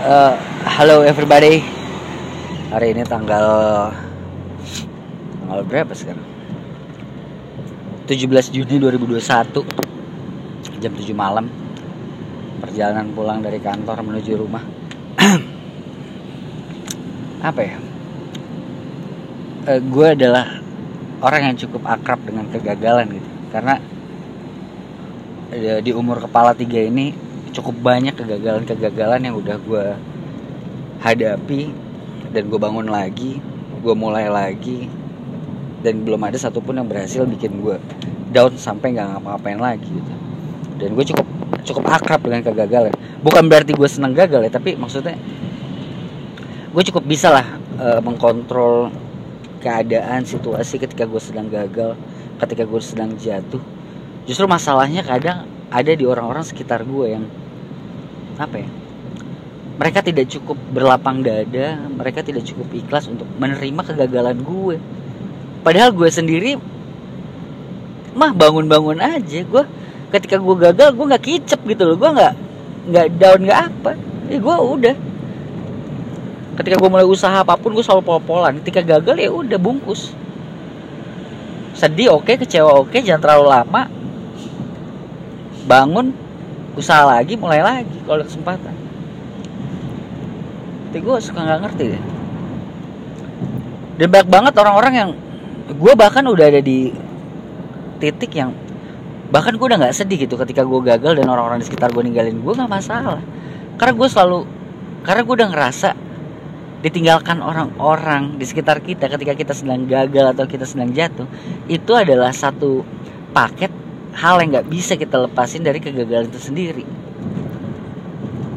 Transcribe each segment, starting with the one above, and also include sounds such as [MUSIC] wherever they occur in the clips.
Uh, halo everybody. Hari ini tanggal tanggal berapa sekarang? 17 Juni 2021 jam 7 malam. Perjalanan pulang dari kantor menuju rumah. [CLEARS THROAT] Apa ya? Uh, gue adalah orang yang cukup akrab dengan kegagalan gitu. Karena di umur kepala tiga ini cukup banyak kegagalan-kegagalan yang udah gue hadapi dan gue bangun lagi gue mulai lagi dan belum ada satupun yang berhasil bikin gue down sampai nggak ngapa-ngapain lagi gitu. Dan gue cukup cukup akrab dengan kegagalan. Bukan berarti gue senang gagal ya tapi maksudnya gue cukup bisa lah e, mengkontrol keadaan situasi ketika gue sedang gagal ketika gue sedang jatuh. Justru masalahnya kadang ada di orang-orang sekitar gue yang apa ya mereka tidak cukup berlapang dada mereka tidak cukup ikhlas untuk menerima kegagalan gue padahal gue sendiri mah bangun-bangun aja. Gue ketika gue gagal gue nggak kicep gitu loh. Gue nggak nggak down nggak apa. Ya gue udah. Ketika gue mulai usaha apa pun gue selalu pol-polan. Ketika gagal ya udah bungkus. Sedih oke okay, kecewa oke okay, jangan terlalu lama bangun usaha lagi mulai lagi kalau kesempatan. Tapi gue suka nggak ngerti deh. Dan banyak banget orang-orang yang gue bahkan udah ada di titik yang bahkan gue udah nggak sedih gitu ketika gue gagal dan orang-orang di sekitar gue ninggalin gue nggak masalah. Karena gue selalu karena gue udah ngerasa ditinggalkan orang-orang di sekitar kita ketika kita sedang gagal atau kita sedang jatuh itu adalah satu paket hal yang nggak bisa kita lepasin dari kegagalan itu sendiri.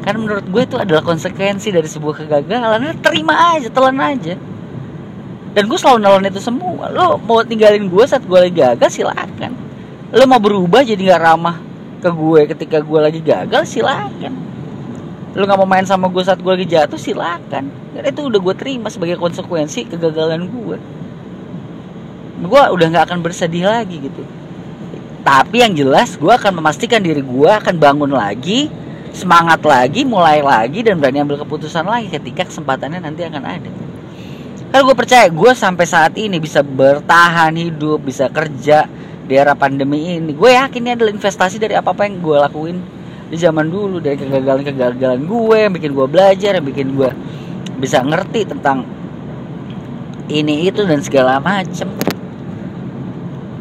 Karena menurut gue itu adalah konsekuensi dari sebuah kegagalan. Nah, terima aja telan aja. Dan gue selalu nolong itu semua. Lo mau tinggalin gue saat gue lagi gagal silakan. Lo mau berubah jadi nggak ramah ke gue ketika gue lagi gagal silakan. Lo nggak mau main sama gue saat gue lagi jatuh silakan. Karena itu udah gue terima sebagai konsekuensi kegagalan gue. Gue udah nggak akan bersedih lagi gitu tapi yang jelas gue akan memastikan diri gue akan bangun lagi semangat lagi mulai lagi dan berani ambil keputusan lagi ketika kesempatannya nanti akan ada. Kalau gue percaya gue sampai saat ini bisa bertahan hidup bisa kerja di era pandemi ini. Gue yakin ini adalah investasi dari apa apa yang gue lakuin di zaman dulu dari kegagalan-kegagalan gue yang bikin gue belajar yang bikin gue bisa ngerti tentang ini itu dan segala macem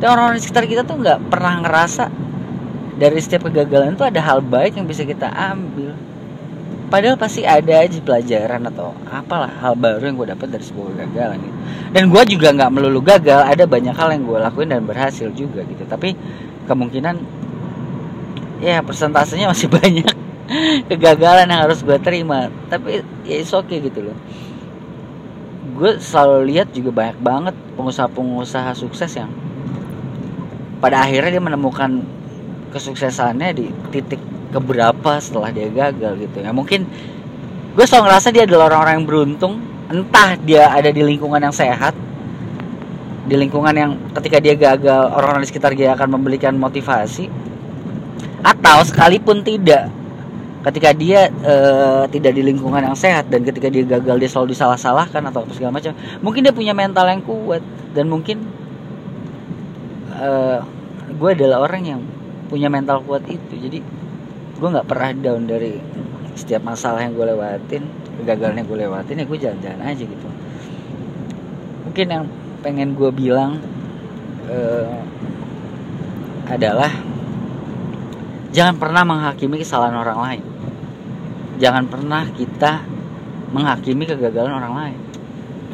dan orang-orang di sekitar kita tuh nggak pernah ngerasa dari setiap kegagalan itu ada hal baik yang bisa kita ambil. Padahal pasti ada aja pelajaran atau apalah hal baru yang gue dapat dari sebuah kegagalan gitu. dan gue juga nggak melulu gagal ada banyak hal yang gue lakuin dan berhasil juga gitu. Tapi kemungkinan ya persentasenya masih [LAUGHS] banyak kegagalan yang harus gue terima. Tapi ya it's okay gitu loh. Gue selalu lihat juga banyak banget pengusaha-pengusaha sukses yang pada akhirnya dia menemukan kesuksesannya di titik keberapa setelah dia gagal gitu ya. Mungkin gue selalu ngerasa dia adalah orang-orang yang beruntung. Entah dia ada di lingkungan yang sehat di lingkungan yang ketika dia gagal orang-orang di sekitar dia akan memberikan motivasi atau sekalipun tidak ketika dia e, tidak di lingkungan yang sehat dan ketika dia gagal dia selalu disalah-salahkan atau segala macam mungkin dia punya mental yang kuat dan mungkin uh, gue adalah orang yang punya mental kuat itu. Jadi gue nggak pernah down dari setiap masalah yang gue lewatin kegagalan yang gue lewatin ya gue jalan-jalan aja gitu. Mungkin yang pengen gue bilang uh, adalah jangan pernah menghakimi kesalahan orang lain. Jangan pernah kita menghakimi kegagalan orang lain.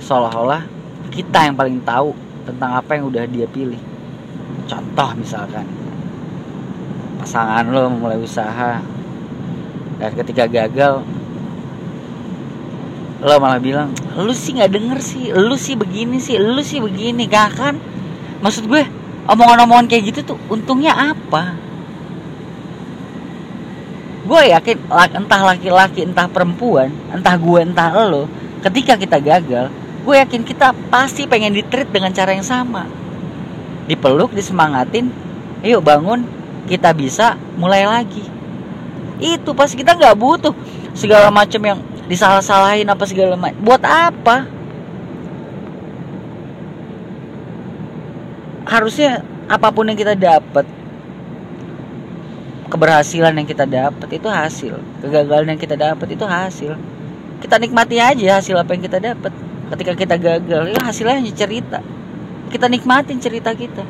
Seolah-olah kita yang paling tahu tentang apa yang udah dia pilih contoh misalkan. Pasangan lo mulai usaha. Dan ketika gagal lo malah bilang lu sih nggak denger sih. Lu sih begini sih. Lu sih begini. Gak kan? Maksud gue omongan-omongan kayak gitu tuh untungnya apa? Gue yakin entah laki-laki entah perempuan entah gue entah lo ketika kita gagal gue yakin kita pasti pengen ditreat dengan cara yang sama dipeluk disemangatin yuk bangun kita bisa mulai lagi. Itu pas kita nggak butuh segala macam yang disalah-salahin apa segala macam buat apa? Harusnya apa pun yang kita dapat keberhasilan yang kita dapat itu hasil. Kegagalan yang kita dapat itu hasil. Kita nikmati aja hasil apa yang kita dapat ketika kita gagal ya hasilnya hanya cerita kita nikmatin cerita kita.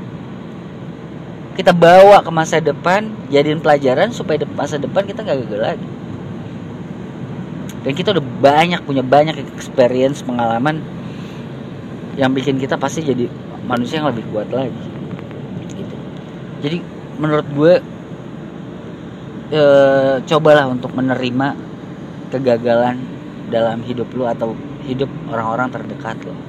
Kita bawa ke masa depan jadiin pelajaran supaya masa depan kita nggak gagal lagi. Dan kita udah banyak punya banyak experience pengalaman yang bikin kita pasti jadi manusia yang lebih kuat lagi. Gitu. jadi menurut gue e, cobalah untuk menerima kegagalan dalam hidup lu atau hidup orang-orang terdekat lo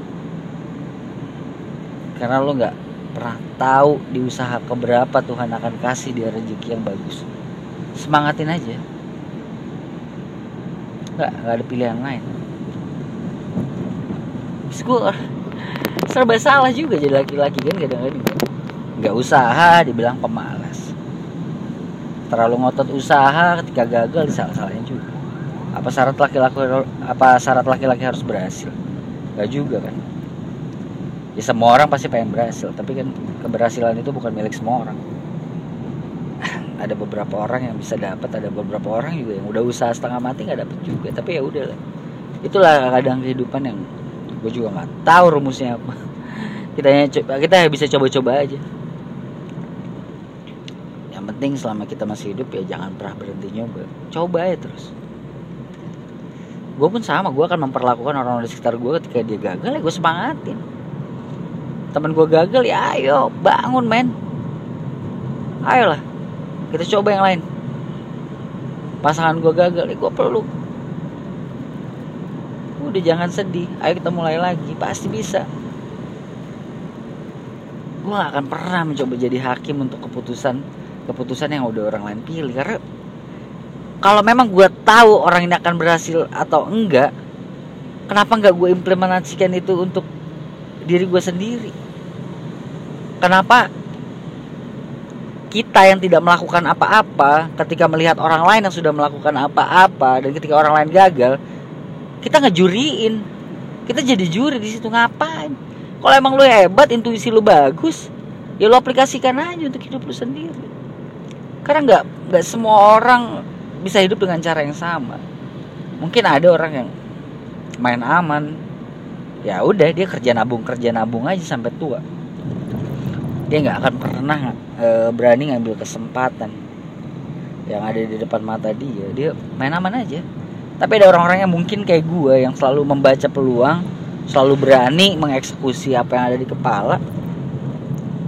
karena lo nggak pernah tahu di usaha keberapa Tuhan akan kasih dia rezeki yang bagus. Semangatin aja. Nggak nggak ada pilihan lain. Terus serba salah juga jadi laki-laki kan kadang-kadang. Nggak usaha dibilang pemalas. Terlalu ngotot usaha ketika gagal disalah-salahin juga. Apa syarat laki-laki apa syarat laki-laki harus berhasil? Nggak juga kan ya semua orang pasti pengen berhasil tapi kan keberhasilan itu bukan milik semua orang. Ada beberapa orang yang bisa dapat ada beberapa orang juga yang udah usaha setengah mati nggak dapet juga. Tapi ya udah itulah kadang kehidupan yang gue juga nggak tahu rumusnya apa. [LAUGHS] Kita kita bisa coba-coba aja. Yang penting selama kita masih hidup ya jangan pernah berhenti nyoba. Coba ya terus. Gue pun sama gue akan memperlakukan orang-orang di sekitar gue ketika dia gagal ya gue semangatin teman gue gagal ya ayo bangun men. Ayolah kita coba yang lain. Pasangan gue gagal ya gue peluk. Udah jangan sedih. Ayo kita mulai lagi pasti bisa. Gue gak akan pernah mencoba jadi hakim untuk keputusan keputusan yang udah orang lain pilih karena kalau memang gue tahu orang ini akan berhasil atau enggak kenapa nggak gue implementasikan itu untuk diri gue sendiri. Kenapa kita yang tidak melakukan apa-apa ketika melihat orang lain yang sudah melakukan apa-apa dan ketika orang lain gagal kita ngejuriin. Kita jadi juri di situ ngapain? Kalau emang lu hebat intuisi lu bagus ya lu aplikasikan aja untuk hidup lu sendiri. Karena nggak nggak semua orang bisa hidup dengan cara yang sama. Mungkin ada orang yang main aman ya udah dia kerja nabung kerja nabung aja sampai tua. Dia nggak akan pernah e, berani ngambil kesempatan yang ada di depan mata dia. Dia main aman aja. Tapi ada orang-orang yang mungkin kayak gue yang selalu membaca peluang selalu berani mengeksekusi apa yang ada di kepala.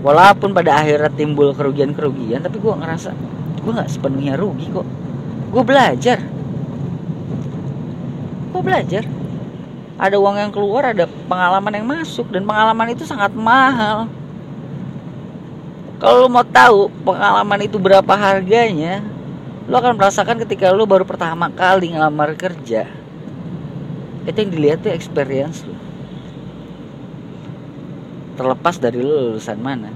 Walaupun pada akhirnya timbul kerugian-kerugian tapi gue ngerasa gue nggak sepenuhnya rugi kok. Gue belajar. Gue belajar ada uang yang keluar ada pengalaman yang masuk dan pengalaman itu sangat mahal. Kalau lo mau tahu pengalaman itu berapa harganya lo akan merasakan ketika lo baru pertama kali ngelamar kerja. Itu yang dilihat tuh experience lo terlepas dari lo lulusan mana.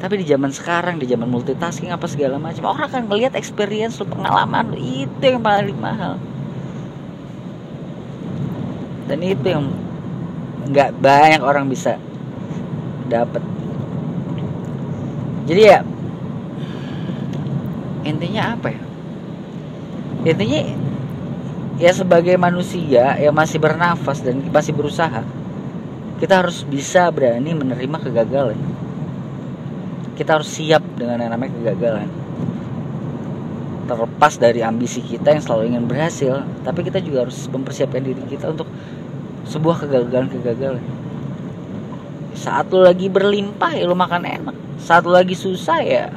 Tapi di zaman sekarang di zaman multitasking apa segala macam orang akan melihat experience lo pengalaman lo itu yang paling mahal dan itu yang nggak banyak orang bisa dapat jadi ya intinya apa ya? Intinya ya sebagai manusia yang masih bernafas dan masih berusaha kita harus bisa berani menerima kegagalan. Kita harus siap dengan yang namanya kegagalan terlepas dari ambisi kita yang selalu ingin berhasil tapi kita juga harus mempersiapkan diri kita untuk sebuah kegagalan-kegagalan. Saat lu lagi berlimpah ya lu makan enak. Saat lu lagi susah ya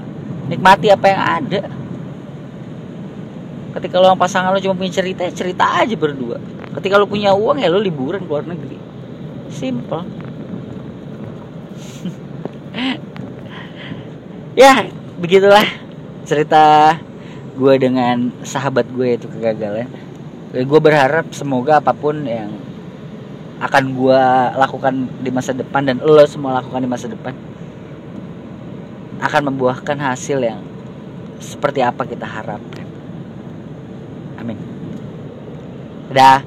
nikmati apa yang ada. Ketika lo sama pasangan lo cuma punya cerita ya cerita aja berdua. Ketika lo punya uang ya lo liburan ke luar negeri. Simple. [LAUGHS] Ya begitulah cerita gue dengan sahabat gue itu kegagalan gue berharap semoga apa pun yang akan gue lakukan di masa depan dan lo semua lakukan di masa depan akan membuahkan hasil yang seperti apa kita harapkan. Amin. dah